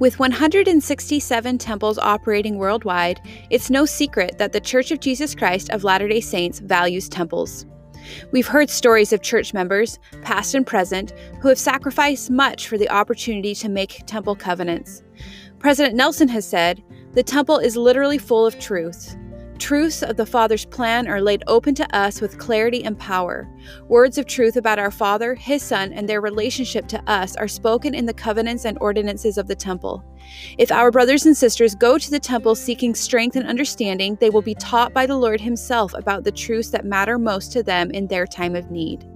With 167 temples operating worldwide, it's no secret that the Church of Jesus Christ of Latter day Saints values temples. We've heard stories of church members, past and present, who have sacrificed much for the opportunity to make temple covenants. President Nelson has said, The temple is literally full of truths. Truths of the Father's plan are laid open to us with clarity and power. Words of truth about our Father, His Son, and their relationship to us are spoken in the covenants and ordinances of the temple. If our brothers and sisters go to the temple seeking strength and understanding, they will be taught by the Lord Himself about the truths that matter most to them in their time of need.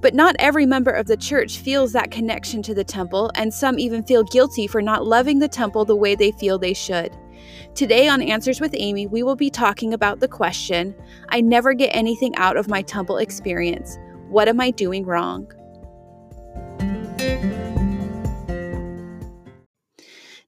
But not every member of the church feels that connection to the temple, and some even feel guilty for not loving the temple the way they feel they should. Today on Answers with Amy, we will be talking about the question I never get anything out of my temple experience. What am I doing wrong?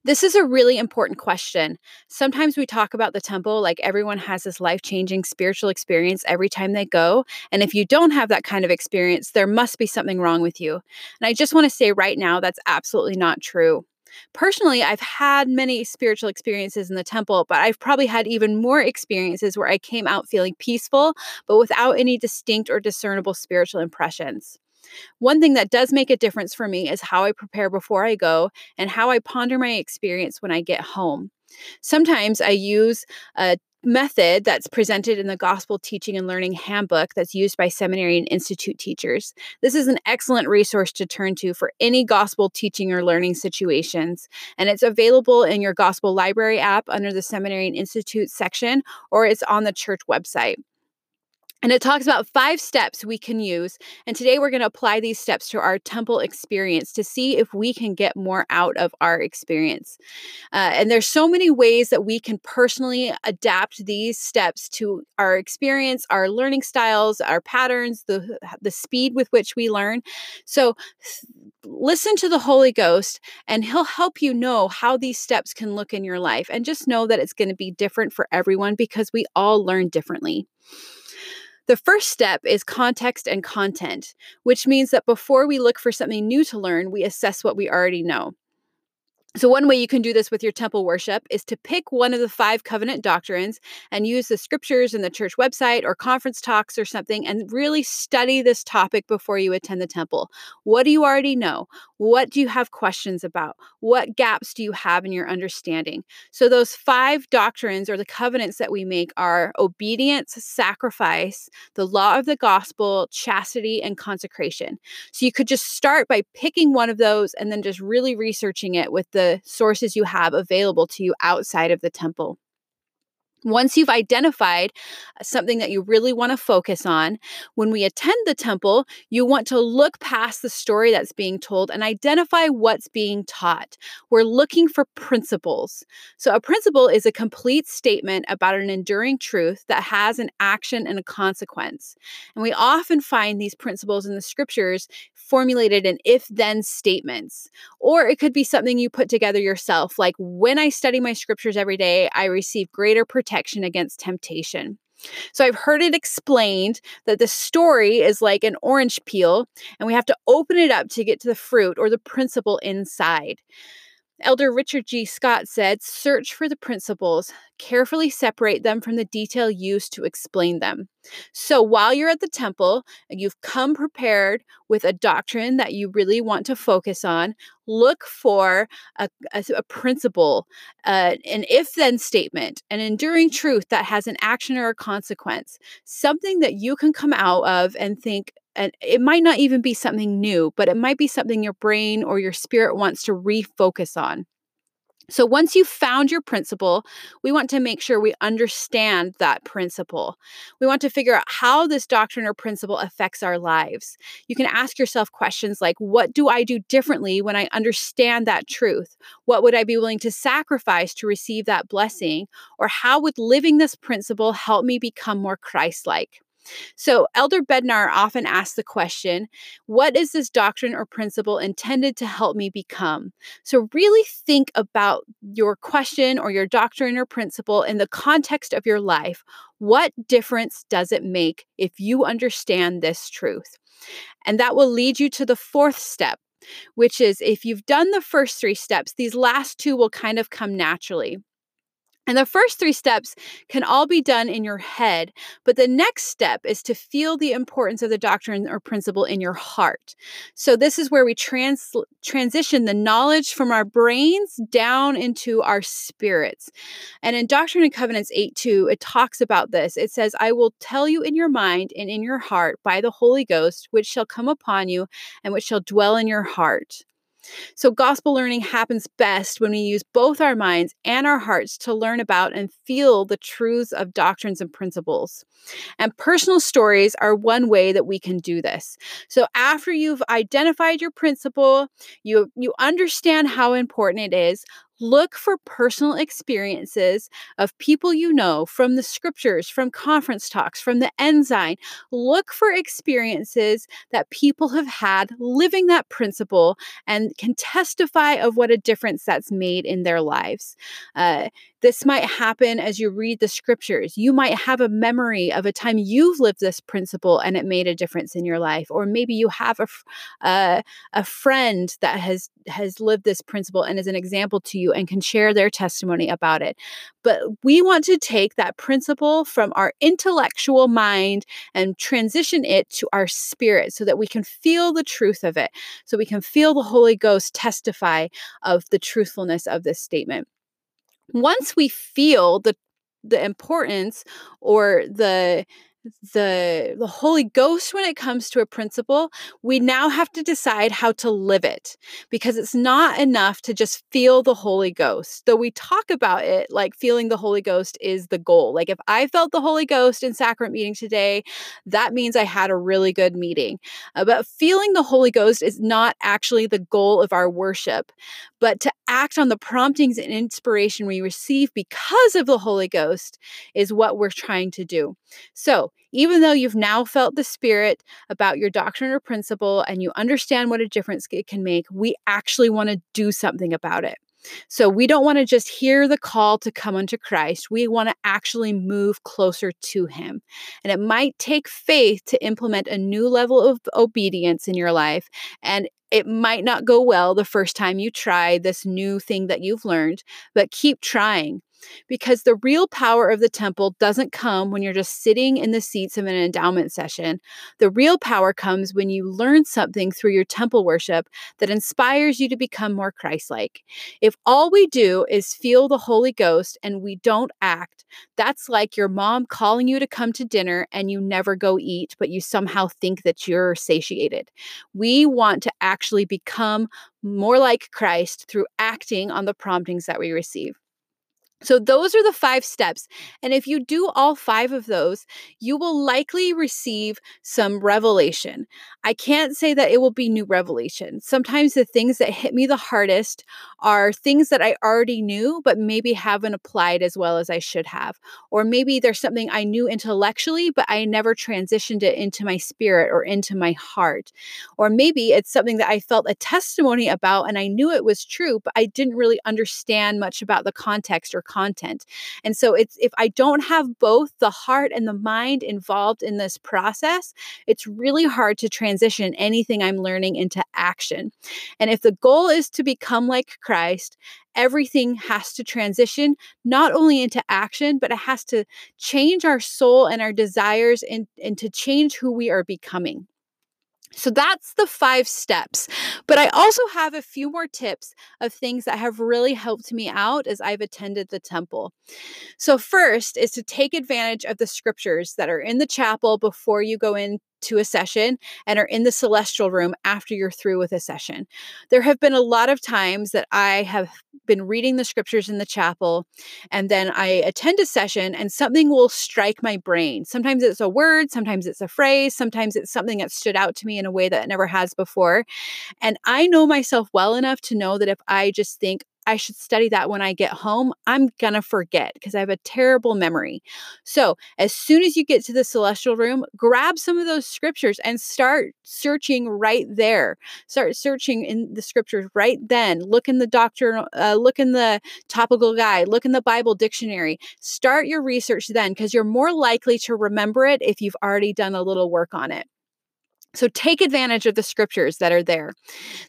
This is a really important question. Sometimes we talk about the temple like everyone has this life changing spiritual experience every time they go. And if you don't have that kind of experience, there must be something wrong with you. And I just want to say right now that's absolutely not true. Personally, I've had many spiritual experiences in the temple, but I've probably had even more experiences where I came out feeling peaceful, but without any distinct or discernible spiritual impressions. One thing that does make a difference for me is how I prepare before I go and how I ponder my experience when I get home. Sometimes I use a method that's presented in the Gospel Teaching and Learning Handbook that's used by seminary and institute teachers. This is an excellent resource to turn to for any gospel teaching or learning situations, and it's available in your Gospel Library app under the Seminary and Institute section, or it's on the church website. And it talks about five steps we can use. And today we're going to apply these steps to our temple experience to see if we can get more out of our experience. Uh, and there's so many ways that we can personally adapt these steps to our experience, our learning styles, our patterns, the, the speed with which we learn. So listen to the Holy Ghost and he'll help you know how these steps can look in your life. And just know that it's going to be different for everyone because we all learn differently. The first step is context and content, which means that before we look for something new to learn, we assess what we already know. So, one way you can do this with your temple worship is to pick one of the five covenant doctrines and use the scriptures in the church website or conference talks or something and really study this topic before you attend the temple. What do you already know? What do you have questions about? What gaps do you have in your understanding? So, those five doctrines or the covenants that we make are obedience, sacrifice, the law of the gospel, chastity, and consecration. So, you could just start by picking one of those and then just really researching it with the sources you have available to you outside of the temple. Once you've identified uh, something that you really want to focus on, when we attend the temple, you want to look past the story that's being told and identify what's being taught. We're looking for principles. So, a principle is a complete statement about an enduring truth that has an action and a consequence. And we often find these principles in the scriptures formulated in if then statements. Or it could be something you put together yourself, like when I study my scriptures every day, I receive greater protection protection against temptation. So I've heard it explained that the story is like an orange peel, and we have to open it up to get to the fruit or the principle inside. Elder Richard G. Scott said, Search for the principles, carefully separate them from the detail used to explain them. So while you're at the temple and you've come prepared with a doctrine that you really want to focus on, look for a, a, a principle, uh, an if then statement, an enduring truth that has an action or a consequence, something that you can come out of and think, and it might not even be something new, but it might be something your brain or your spirit wants to refocus on. So, once you've found your principle, we want to make sure we understand that principle. We want to figure out how this doctrine or principle affects our lives. You can ask yourself questions like What do I do differently when I understand that truth? What would I be willing to sacrifice to receive that blessing? Or how would living this principle help me become more Christ like? So, Elder Bednar often asks the question What is this doctrine or principle intended to help me become? So, really think about your question or your doctrine or principle in the context of your life. What difference does it make if you understand this truth? And that will lead you to the fourth step, which is if you've done the first three steps, these last two will kind of come naturally. And the first three steps can all be done in your head, but the next step is to feel the importance of the doctrine or principle in your heart. So this is where we trans- transition the knowledge from our brains down into our spirits. And in Doctrine and Covenants 8 2, it talks about this. It says, I will tell you in your mind and in your heart by the Holy Ghost, which shall come upon you and which shall dwell in your heart. So, gospel learning happens best when we use both our minds and our hearts to learn about and feel the truths of doctrines and principles. And personal stories are one way that we can do this. So, after you've identified your principle, you, you understand how important it is, Look for personal experiences of people you know from the scriptures, from conference talks, from the Ensign. Look for experiences that people have had living that principle and can testify of what a difference that's made in their lives. Uh, this might happen as you read the scriptures. You might have a memory of a time you've lived this principle and it made a difference in your life, or maybe you have a uh, a friend that has has lived this principle and is an example to you and can share their testimony about it. But we want to take that principle from our intellectual mind and transition it to our spirit so that we can feel the truth of it, so we can feel the Holy Ghost testify of the truthfulness of this statement once we feel the the importance or the the the holy ghost when it comes to a principle we now have to decide how to live it because it's not enough to just feel the holy ghost though we talk about it like feeling the holy ghost is the goal. Like if i felt the holy ghost in sacrament meeting today that means i had a really good meeting. Uh, but feeling the holy ghost is not actually the goal of our worship but to act on the promptings and inspiration we receive because of the holy ghost is what we're trying to do so even though you've now felt the spirit about your doctrine or principle and you understand what a difference it can make, we actually want to do something about it. So we don't want to just hear the call to come unto Christ. We want to actually move closer to Him. And it might take faith to implement a new level of obedience in your life. And it might not go well the first time you try this new thing that you've learned, but keep trying because the real power of the temple doesn't come when you're just sitting in the seats of an endowment session. The real power comes when you learn something through your temple worship that inspires you to become more Christ like. If all we do is feel the Holy Ghost and we don't act, that's like your mom calling you to come to dinner and you never go eat, but you somehow think that you're satiated. We want to actually become more like Christ through acting on the promptings that we receive. So, those are the five steps. And if you do all five of those, you will likely receive some revelation. I can't say that it will be new revelation. Sometimes the things that hit me the hardest are things that I already knew, but maybe haven't applied as well as I should have. Or maybe there's something I knew intellectually, but I never transitioned it into my spirit or into my heart. Or maybe it's something that I felt a testimony about and I knew it was true, but I didn't really understand much about the context or content. And so it's if I don't have both the heart and the mind involved in this process, it's really hard to transition anything I'm learning into action. And if the goal is to become like Christ, everything has to transition not only into action, but it has to change our soul and our desires and, and to change who we are becoming. So that's the five steps. But I also have a few more tips of things that have really helped me out as I've attended the temple. So, first is to take advantage of the scriptures that are in the chapel before you go in to a session and are in the celestial room after you're through with a session. There have been a lot of times that I have been reading the scriptures in the chapel and then I attend a session and something will strike my brain. Sometimes it's a word, sometimes it's a phrase, sometimes it's something that stood out to me in a way that it never has before. And I know myself well enough to know that if I just think, I should study that when I get home, I'm going to forget because I have a terrible memory. So, as soon as you get to the celestial room, grab some of those scriptures and start searching right there. Start searching in the scriptures right then. Look in the doctor, uh, look in the topical guide, look in the Bible dictionary. Start your research then because you're more likely to remember it if you've already done a little work on it. So take advantage of the scriptures that are there.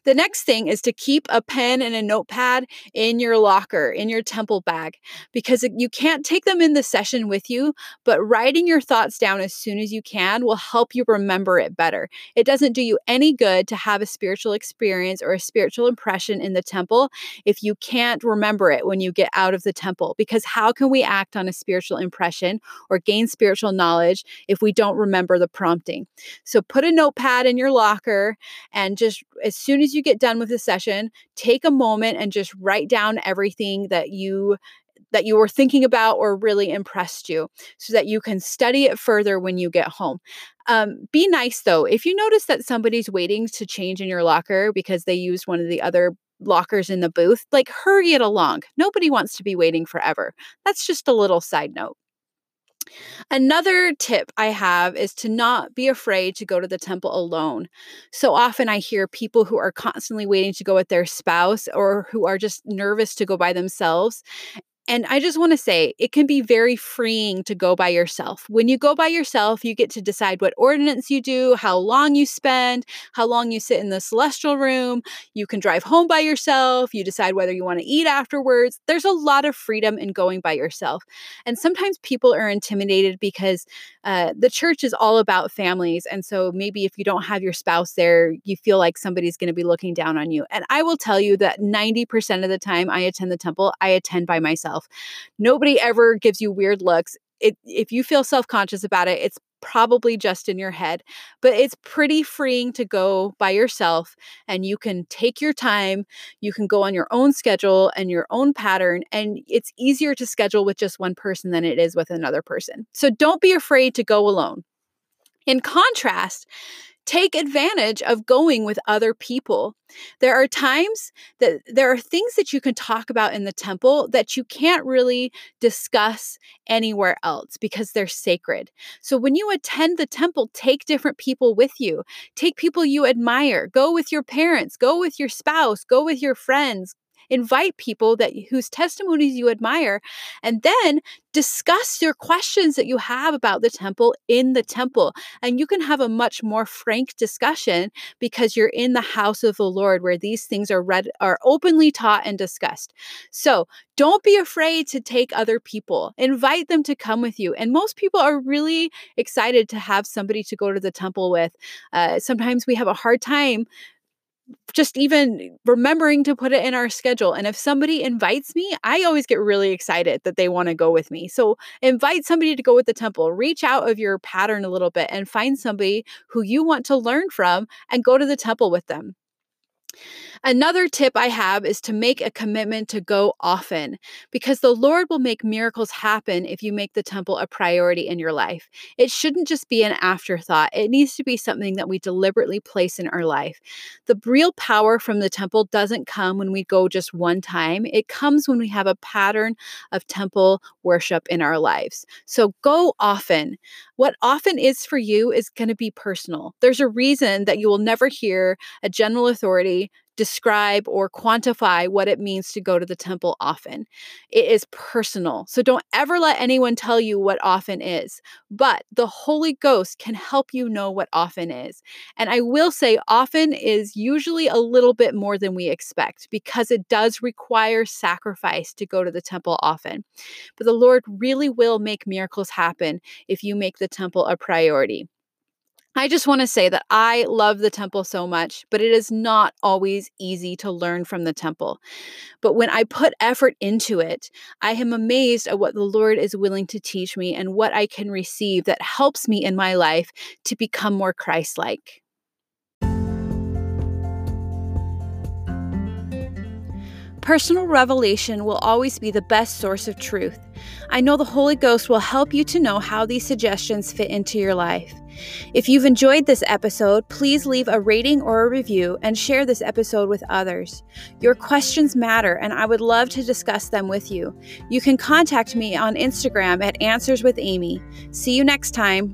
The next thing is to keep a pen and a notepad in your locker, in your temple bag, because you can't take them in the session with you, but writing your thoughts down as soon as you can will help you remember it better. It doesn't do you any good to have a spiritual experience or a spiritual impression in the temple if you can't remember it when you get out of the temple, because how can we act on a spiritual impression or gain spiritual knowledge if we don't remember the prompting? So put a note notepad in your locker and just as soon as you get done with the session, take a moment and just write down everything that you that you were thinking about or really impressed you so that you can study it further when you get home. Um, be nice though. If you notice that somebody's waiting to change in your locker because they used one of the other lockers in the booth, like hurry it along. Nobody wants to be waiting forever. That's just a little side note. Another tip I have is to not be afraid to go to the temple alone. So often I hear people who are constantly waiting to go with their spouse or who are just nervous to go by themselves. And I just want to say it can be very freeing to go by yourself. When you go by yourself, you get to decide what ordinance you do, how long you spend, how long you sit in the celestial room. You can drive home by yourself. You decide whether you want to eat afterwards. There's a lot of freedom in going by yourself. And sometimes people are intimidated because uh, the church is all about families. And so maybe if you don't have your spouse there, you feel like somebody's going to be looking down on you. And I will tell you that 90% of the time I attend the temple, I attend by myself. Nobody ever gives you weird looks. It, if you feel self conscious about it, it's probably just in your head, but it's pretty freeing to go by yourself and you can take your time. You can go on your own schedule and your own pattern, and it's easier to schedule with just one person than it is with another person. So don't be afraid to go alone. In contrast, take advantage of going with other people. There are times that there are things that you can talk about in the temple that you can't really discuss anywhere else because they're sacred. So when you attend the temple, take different people with you. Take people you admire. Go with your parents, go with your spouse, go with your friends, invite people that whose testimonies you admire and then discuss your questions that you have about the temple in the temple and you can have a much more frank discussion because you're in the house of the lord where these things are read are openly taught and discussed. So don't be afraid to take other people. Invite them to come with you and most people are really excited to have somebody to go to the temple with. Uh, sometimes we have a hard time just even remembering to put it in our schedule. And if somebody invites me, I always get really excited that they want to go with me. So invite somebody to go with the temple. Reach out of your pattern a little bit and find somebody who you want to learn from and go to the temple with them. Another tip I have is to make a commitment to go often because the Lord will make miracles happen if you make the temple a priority in your life. It shouldn't just be an afterthought, it needs to be something that we deliberately place in our life. The real power from the temple doesn't come when we go just one time, it comes when we have a pattern of temple worship in our lives. So go often. What often is for you is going to be personal. There's a reason that you will never hear a general authority describe or quantify what it means to go to the temple often. It is personal. So don't ever let anyone tell you what often is. But the Holy Ghost can help you know what often is. And I will say, often is usually a little bit more than we expect because it does require sacrifice to go to the temple often. But the Lord really will make miracles happen if you make the temple a priority. I just want to say that I love the temple so much, but it is not always easy to learn from the temple. But when I put effort into it, I am amazed at what the Lord is willing to teach me and what I can receive that helps me in my life to become more Christ like. Personal revelation will always be the best source of truth. I know the Holy Ghost will help you to know how these suggestions fit into your life. If you've enjoyed this episode, please leave a rating or a review and share this episode with others. Your questions matter, and I would love to discuss them with you. You can contact me on Instagram at Answers with Amy. See you next time.